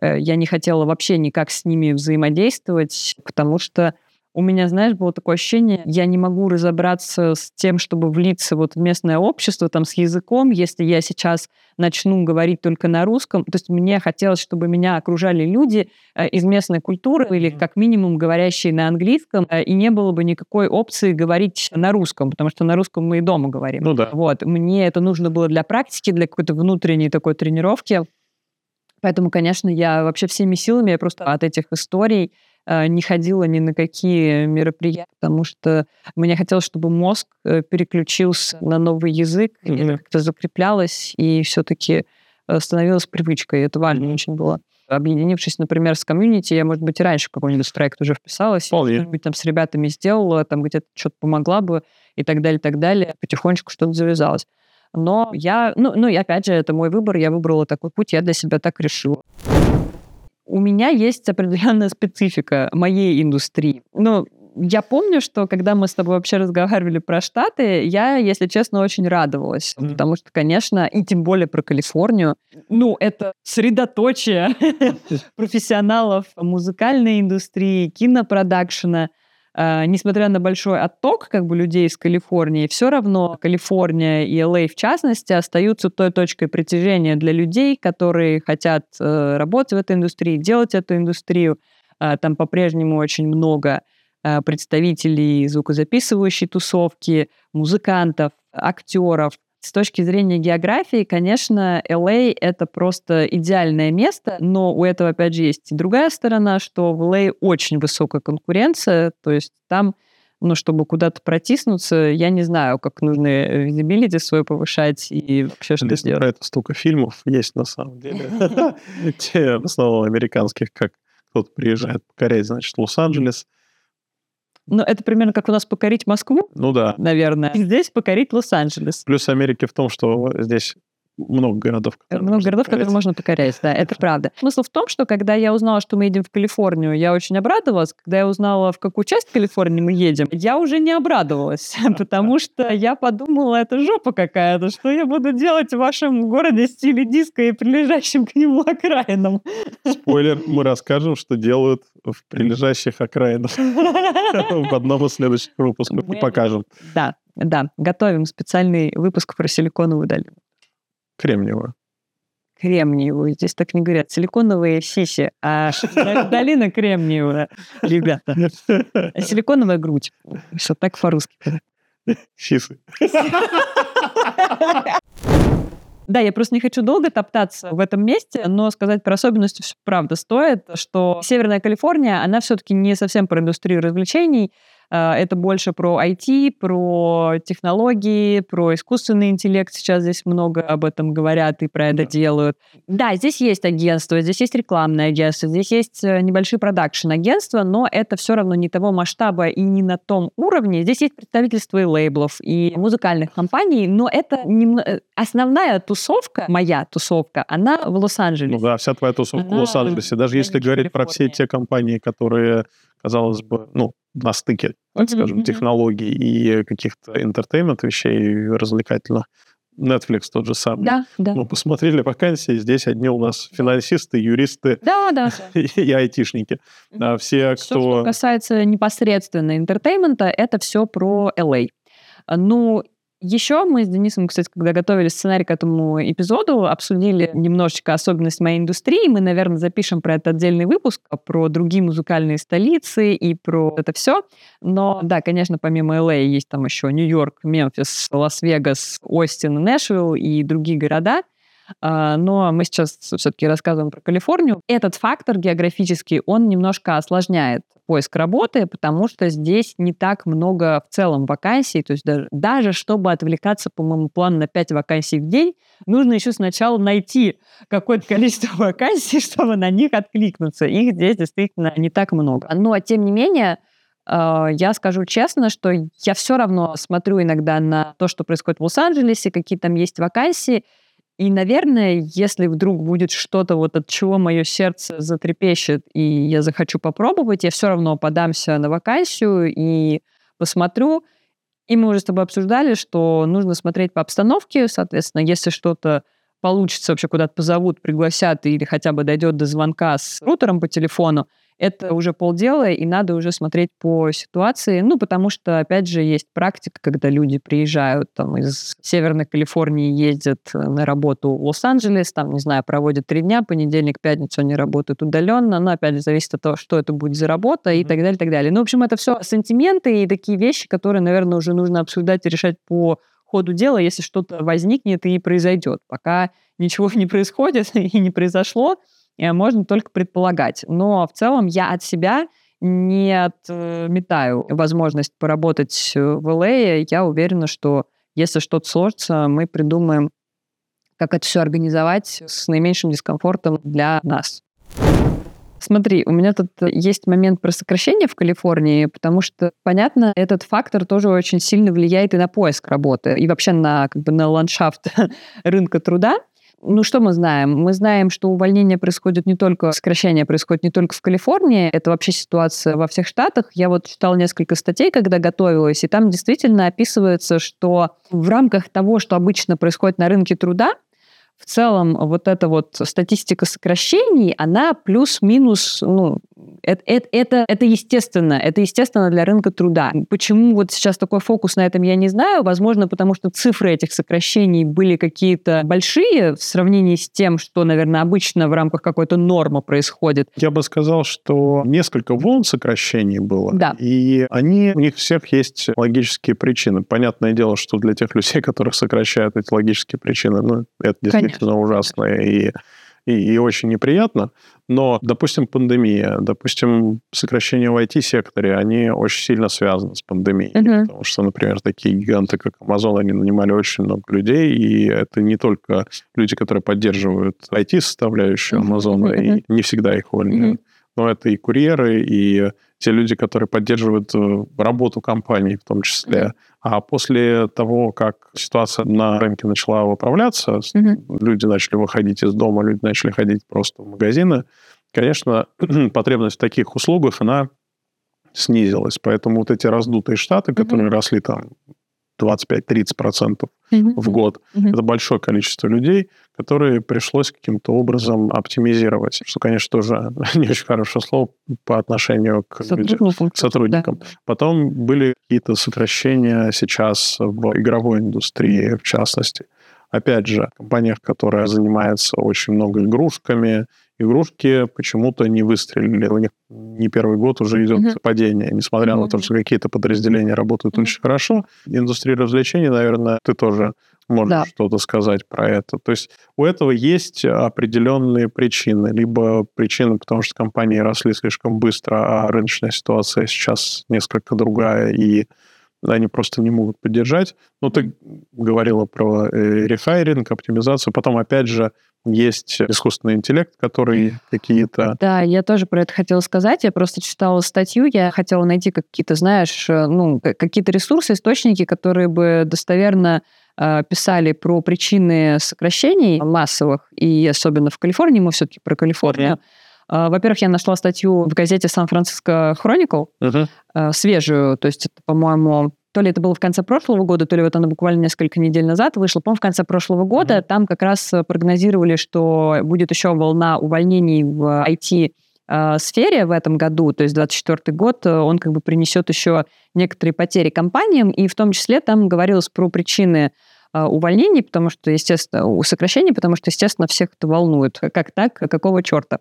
э, я не хотела вообще никак с ними взаимодействовать, потому что у меня, знаешь, было такое ощущение, я не могу разобраться с тем, чтобы влиться вот в местное общество, там, с языком, если я сейчас начну говорить только на русском. То есть мне хотелось, чтобы меня окружали люди э, из местной культуры или как минимум говорящие на английском, э, и не было бы никакой опции говорить на русском, потому что на русском мы и дома говорим. Ну да. Вот. Мне это нужно было для практики, для какой-то внутренней такой тренировки. Поэтому, конечно, я вообще всеми силами, я просто от этих историй не ходила ни на какие мероприятия, потому что мне хотелось, чтобы мозг э, переключился на новый язык, mm-hmm. как-то закреплялось, и все-таки э, становилось привычкой. Это важно mm-hmm. очень было. Объединившись, например, с комьюнити, я, может быть, и раньше в какой-нибудь проект уже вписалась, что-нибудь там с ребятами сделала, там где-то что-то помогла бы, и так далее, и так далее. Потихонечку что-то завязалось. Но я, ну, ну, и опять же, это мой выбор, я выбрала такой путь, я для себя так решила у меня есть определенная специфика моей индустрии. Ну, я помню, что когда мы с тобой вообще разговаривали про Штаты, я, если честно, очень радовалась. Mm-hmm. Потому что, конечно, и тем более про Калифорнию, ну, это средоточие профессионалов музыкальной индустрии, кинопродакшена. Uh, несмотря на большой отток как бы людей из Калифорнии, все равно Калифорния и LA в частности остаются той точкой притяжения для людей, которые хотят uh, работать в этой индустрии, делать эту индустрию. Uh, там по-прежнему очень много представителей звукозаписывающей тусовки, музыкантов, актеров, с точки зрения географии, конечно, LA — это просто идеальное место, но у этого, опять же, есть и другая сторона, что в LA очень высокая конкуренция, то есть там ну, чтобы куда-то протиснуться, я не знаю, как нужно визибилити свой повышать и вообще что Здесь делать. Про это столько фильмов есть на самом деле. Те, в основном, американских, как кто-то приезжает покорять, значит, Лос-Анджелес, ну, это примерно как у нас покорить Москву. Ну да. Наверное. Здесь покорить Лос-Анджелес. Плюс Америки в том, что здесь много городов. Много городов, которые можно покорять, да, это правда. Смысл в том, что когда я узнала, что мы едем в Калифорнию, я очень обрадовалась. Когда я узнала, в какую часть Калифорнии мы едем, я уже не обрадовалась, потому что я подумала, это жопа какая-то, что я буду делать в вашем городе стиле диска и прилежащим к нему окраинам. Спойлер, мы расскажем, что делают в прилежащих окраинах в одном из следующих выпусков и покажем. Да, да, готовим специальный выпуск про силиконовую долину. Кремниевую. Кремниевую. Здесь так не говорят. Силиконовые сиси, а долина кремниевая, ребята. Силиконовая грудь. Все так по-русски. Сисы. Да, я просто не хочу долго топтаться в этом месте, но сказать про особенности правда стоит, что Северная Калифорния, она все-таки не совсем про индустрию развлечений, это больше про IT, про технологии, про искусственный интеллект. Сейчас здесь много об этом говорят и про это делают. Да, здесь есть агентство, здесь есть рекламное агентство, здесь есть э, небольшие продакшн-агентства, но это все равно не того масштаба и не на том уровне. Здесь есть представительство и лейблов, и музыкальных компаний, но это не... Э, основная тусовка, моя тусовка, она в Лос-Анджелесе. Ну да, вся твоя тусовка она в Лос-Анджелесе. Даже если говорить про все те компании, которые казалось бы, ну, на стыке, так mm-hmm. скажем, технологий и каких-то entertainment вещей развлекательных. Netflix тот же самый. Да, да. Мы посмотрели вакансии, здесь одни у нас финансисты, юристы да, да, и, и айтишники. А все, кто... Все, что касается непосредственно entertainment а, это все про LA. Ну, еще мы с Денисом, кстати, когда готовили сценарий к этому эпизоду, обсудили немножечко особенность моей индустрии. Мы, наверное, запишем про это отдельный выпуск, про другие музыкальные столицы и про это все. Но да, конечно, помимо LA есть там еще Нью-Йорк, Мемфис, Лас-Вегас, Остин, Нэшвилл и другие города. А, но мы сейчас все-таки рассказываем про Калифорнию. Этот фактор географический, он немножко осложняет поиск работы, потому что здесь не так много в целом вакансий. То есть даже, даже чтобы отвлекаться по моему плану на 5 вакансий в день, нужно еще сначала найти какое-то количество вакансий, чтобы на них откликнуться. Их здесь действительно не так много. Но, тем не менее, а, я скажу честно, что я все равно смотрю иногда на то, что происходит в Лос-Анджелесе, какие там есть вакансии, и, наверное, если вдруг будет что-то, вот от чего мое сердце затрепещет, и я захочу попробовать, я все равно подамся на вакансию и посмотрю. И мы уже с тобой обсуждали, что нужно смотреть по обстановке. Соответственно, если что-то получится, вообще куда-то позовут, пригласят или хотя бы дойдет до звонка с рутером по телефону, это уже полдела, и надо уже смотреть по ситуации, ну, потому что, опять же, есть практика, когда люди приезжают там из Северной Калифорнии, ездят э, на работу в Лос-Анджелес, там, не знаю, проводят три дня, понедельник, пятницу они работают удаленно, но, опять же, зависит от того, что это будет за работа и mm-hmm. так далее, и так далее. Ну, в общем, это все сантименты и такие вещи, которые, наверное, уже нужно обсуждать и решать по ходу дела, если что-то возникнет и произойдет. Пока ничего не происходит и не произошло, можно только предполагать. Но в целом я от себя не отметаю возможность поработать в LA. Я уверена, что если что-то сложится, мы придумаем, как это все организовать с наименьшим дискомфортом для нас. Смотри, у меня тут есть момент про сокращение в Калифорнии, потому что, понятно, этот фактор тоже очень сильно влияет и на поиск работы, и вообще на, как бы, на ландшафт рынка труда. Ну, что мы знаем? Мы знаем, что увольнение происходит не только, сокращение происходит не только в Калифорнии, это вообще ситуация во всех штатах. Я вот читала несколько статей, когда готовилась, и там действительно описывается, что в рамках того, что обычно происходит на рынке труда, в целом вот эта вот статистика сокращений, она плюс-минус, ну, это, это, это, это естественно, это естественно для рынка труда. Почему вот сейчас такой фокус на этом, я не знаю. Возможно, потому что цифры этих сокращений были какие-то большие в сравнении с тем, что, наверное, обычно в рамках какой-то нормы происходит. Я бы сказал, что несколько волн сокращений было, да. и они, у них всех есть логические причины. Понятное дело, что для тех людей, которых сокращают эти логические причины, ну, это действительно Конечно. ужасно и и, и очень неприятно. Но, допустим, пандемия, допустим, сокращение в IT-секторе, они очень сильно связаны с пандемией. Uh-huh. Потому что, например, такие гиганты, как Amazon, они нанимали очень много людей, и это не только люди, которые поддерживают IT-составляющую Amazon, uh-huh. и не всегда их увольняют. Uh-huh но это и курьеры, и те люди, которые поддерживают э, работу компании в том числе. А после того, как ситуация на рынке начала выправляться, mm-hmm. люди начали выходить из дома, люди начали ходить просто в магазины, конечно, потребность в таких услугах, она снизилась. Поэтому вот эти раздутые штаты, которые mm-hmm. росли там 25-30% mm-hmm. в год. Mm-hmm. Это большое количество людей, которые пришлось каким-то образом оптимизировать, что, конечно, тоже не очень хорошее слово по отношению к сотрудникам. сотрудникам. Да. Потом были какие-то сокращения сейчас в игровой индустрии, в частности. Опять же, в компаниях, которые занимаются очень много игрушками, игрушки почему-то не выстрелили. У них не первый год уже идет mm-hmm. падение, несмотря mm-hmm. на то, что какие-то подразделения работают mm-hmm. очень хорошо. Индустрия развлечений, наверное, ты тоже можешь да. что-то сказать про это. То есть у этого есть определенные причины. Либо причины, потому что компании росли слишком быстро, а рыночная ситуация сейчас несколько другая, и они просто не могут поддержать. Ну, ты говорила про э, рефайринг, оптимизацию. Потом, опять же, есть искусственный интеллект, который какие-то... Да, я тоже про это хотела сказать. Я просто читала статью, я хотела найти какие-то, знаешь, э, ну, какие-то ресурсы, источники, которые бы достоверно э, писали про причины сокращений массовых, и особенно в Калифорнии, мы все-таки про Калифорнию. Э, во-первых, я нашла статью в газете «Сан-Франциско Хроникл», uh-huh. свежую, то есть это, по-моему, то ли это было в конце прошлого года, то ли вот она буквально несколько недель назад вышла. По-моему, в конце прошлого года mm-hmm. там как раз прогнозировали, что будет еще волна увольнений в IT э, сфере в этом году, то есть 2024 год, э, он как бы принесет еще некоторые потери компаниям, и в том числе там говорилось про причины увольнений, потому что, естественно, у сокращений, потому что, естественно, всех это волнует. Как так? Какого черта?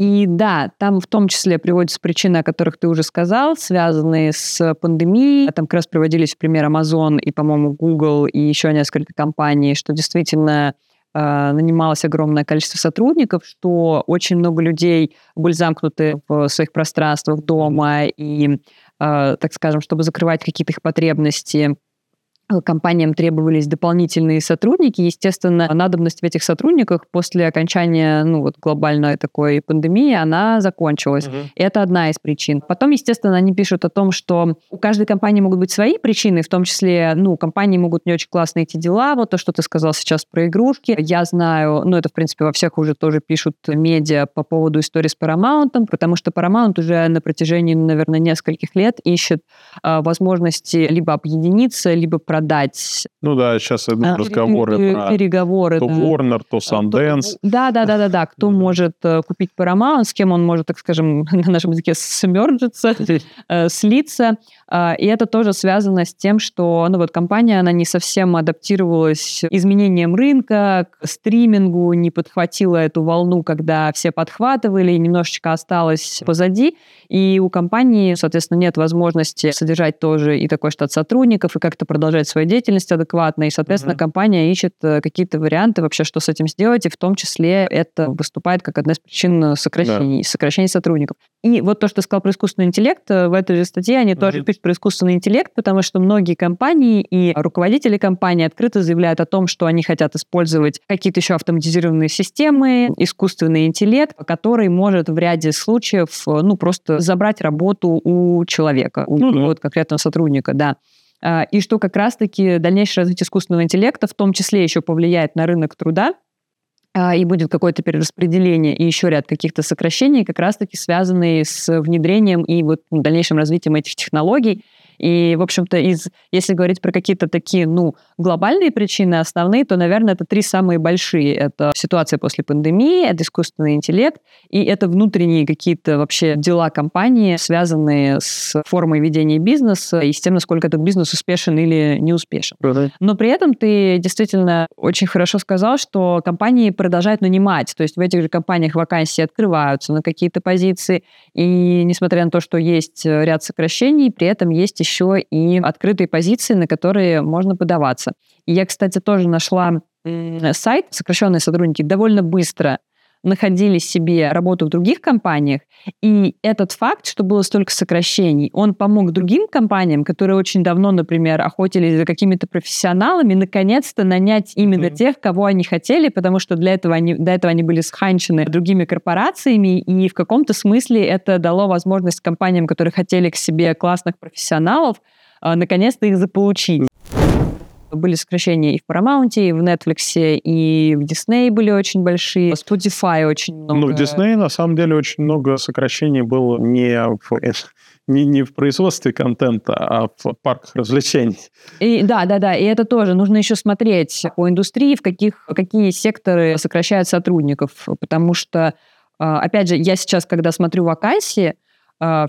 И да, там в том числе приводятся причины, о которых ты уже сказал, связанные с пандемией. Там как раз приводились в пример Amazon и, по-моему, Google и еще несколько компаний, что действительно э, нанималось огромное количество сотрудников, что очень много людей были замкнуты в своих пространствах дома, и, э, так скажем, чтобы закрывать какие-то их потребности, компаниям требовались дополнительные сотрудники. Естественно, надобность в этих сотрудниках после окончания ну, вот, глобальной такой пандемии, она закончилась. Угу. И это одна из причин. Потом, естественно, они пишут о том, что у каждой компании могут быть свои причины, в том числе, ну, компании могут не очень классно идти дела. Вот то, что ты сказал сейчас про игрушки. Я знаю, ну, это, в принципе, во всех уже тоже пишут медиа по поводу истории с Paramount, потому что Paramount уже на протяжении, наверное, нескольких лет ищет э, возможности либо объединиться, либо продать продать. Ну да, сейчас идут а, разговоры про переговоры, то да. Warner, то Sundance. Да, да, да, да, да. Кто может э, купить Paramount, с кем он может, так скажем, на нашем языке смерджиться, э, слиться. А, и это тоже связано с тем, что ну, вот компания, она не совсем адаптировалась изменениям рынка, к стримингу, не подхватила эту волну, когда все подхватывали, немножечко осталась позади. И у компании, соответственно, нет возможности содержать тоже и такой штат сотрудников, и как-то продолжать свою деятельность адекватно. И, соответственно, mm-hmm. компания ищет э, какие-то варианты вообще, что с этим сделать, и в том числе это выступает как одна из причин сокращений, да. сокращения сотрудников. И вот то, что ты сказал про искусственный интеллект, э, в этой же статье они mm-hmm. тоже пишут про искусственный интеллект, потому что многие компании и руководители компании открыто заявляют о том, что они хотят использовать какие-то еще автоматизированные системы, искусственный интеллект, который может в ряде случаев э, ну, просто забрать работу у человека, у ну, вот, конкретного сотрудника, да. А, и что как раз-таки дальнейшее развитие искусственного интеллекта в том числе еще повлияет на рынок труда, а, и будет какое-то перераспределение и еще ряд каких-то сокращений, как раз-таки связанные с внедрением и вот дальнейшим развитием этих технологий. И, в общем-то, из, если говорить про какие-то такие, ну, глобальные причины основные, то, наверное, это три самые большие. Это ситуация после пандемии, это искусственный интеллект, и это внутренние какие-то вообще дела компании, связанные с формой ведения бизнеса и с тем, насколько этот бизнес успешен или не успешен. Но при этом ты действительно очень хорошо сказал, что компании продолжают нанимать. То есть в этих же компаниях вакансии открываются на какие-то позиции, и несмотря на то, что есть ряд сокращений, при этом есть еще еще и открытые позиции, на которые можно подаваться. И я, кстати, тоже нашла сайт, сокращенные сотрудники довольно быстро находили себе работу в других компаниях, и этот факт, что было столько сокращений, он помог другим компаниям, которые очень давно, например, охотились за какими-то профессионалами, наконец-то нанять именно mm-hmm. тех, кого они хотели, потому что для этого они, до этого они были сханчены другими корпорациями, и в каком-то смысле это дало возможность компаниям, которые хотели к себе классных профессионалов, а, наконец-то их заполучить. Были сокращения и в Paramount, и в Netflix, и в Disney были очень большие. Spotify очень много. Ну, в Disney, на самом деле, очень много сокращений было не в не, не в производстве контента, а в парках развлечений. И, да, да, да. И это тоже нужно еще смотреть по индустрии, в каких, какие секторы сокращают сотрудников. Потому что, а, опять же, я сейчас, когда смотрю вакансии,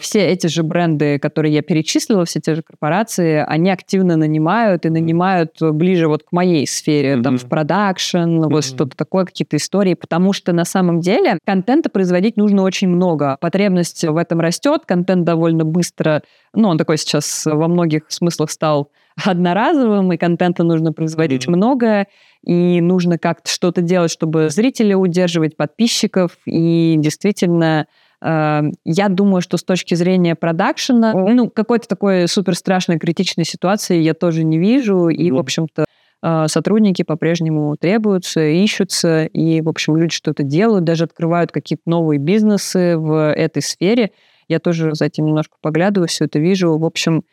все эти же бренды, которые я перечислила, все те же корпорации, они активно нанимают и нанимают ближе вот к моей сфере, mm-hmm. там, в продакшн, mm-hmm. вот что-то такое, какие-то истории, потому что на самом деле контента производить нужно очень много. Потребность в этом растет, контент довольно быстро, ну, он такой сейчас во многих смыслах стал одноразовым, и контента нужно производить mm-hmm. много, и нужно как-то что-то делать, чтобы зрителей удерживать, подписчиков, и действительно я думаю, что с точки зрения продакшена, ну, какой-то такой супер страшной критичной ситуации я тоже не вижу, и, в общем-то, э, сотрудники по-прежнему требуются, ищутся, и, в общем, люди что-то делают, даже открывают какие-то новые бизнесы в этой сфере. Я тоже за этим немножко поглядываю, все это вижу. В общем,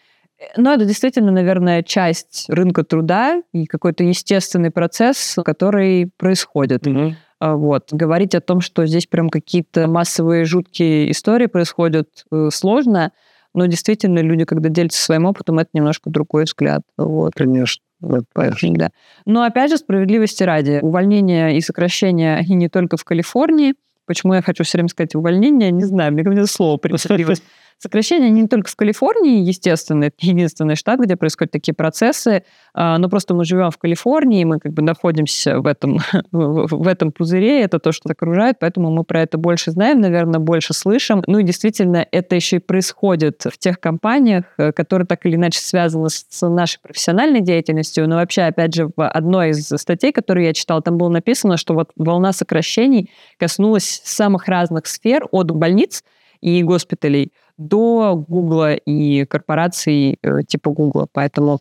ну, это действительно, наверное, часть рынка труда и какой-то естественный процесс, который происходит. Mm-hmm. Вот. Говорить о том, что здесь прям какие-то массовые жуткие истории происходят, э, сложно, но действительно люди, когда делятся своим опытом, это немножко другой взгляд. Вот. Конечно. Это понятно. Да. Но опять же, справедливости ради, увольнения и сокращения, они не только в Калифорнии. Почему я хочу все время сказать увольнение, не знаю, мне кажется, слово прицепилось. Сокращения не только в Калифорнии, естественно, это единственный штат, где происходят такие процессы, а, но просто мы живем в Калифорнии, мы как бы находимся в этом, в этом пузыре, это то, что окружает, поэтому мы про это больше знаем, наверное, больше слышим. Ну и действительно, это еще и происходит в тех компаниях, э, которые так или иначе связаны с нашей профессиональной деятельностью, но вообще, опять же, в одной из статей, которую я читала, там было написано, что вот волна сокращений коснулась самых разных сфер, от больниц и госпиталей до Гугла и корпораций э, типа Гугла. Поэтому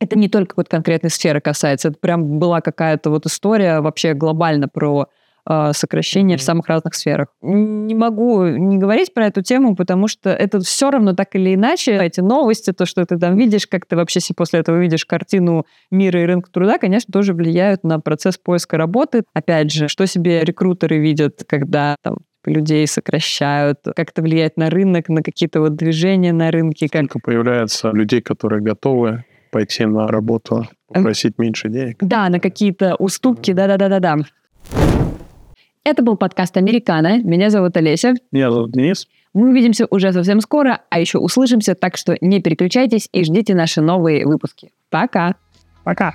это не только вот конкретной сферы касается, это прям была какая-то вот история вообще глобально про э, сокращение mm-hmm. в самых разных сферах. Не могу не говорить про эту тему, потому что это все равно так или иначе, эти новости, то, что ты там видишь, как ты вообще после этого видишь картину мира и рынка труда, конечно, тоже влияют на процесс поиска работы. Опять же, что себе рекрутеры видят, когда там людей сокращают, как это влияет на рынок, на какие-то вот движения на рынке. Как... Сколько появляется людей, которые готовы пойти на работу, попросить меньше денег. Да, на какие-то уступки, да-да-да-да-да. Это был подкаст «Американо». Меня зовут Олеся. Меня зовут Денис. Мы увидимся уже совсем скоро, а еще услышимся, так что не переключайтесь и ждите наши новые выпуски. Пока! Пока!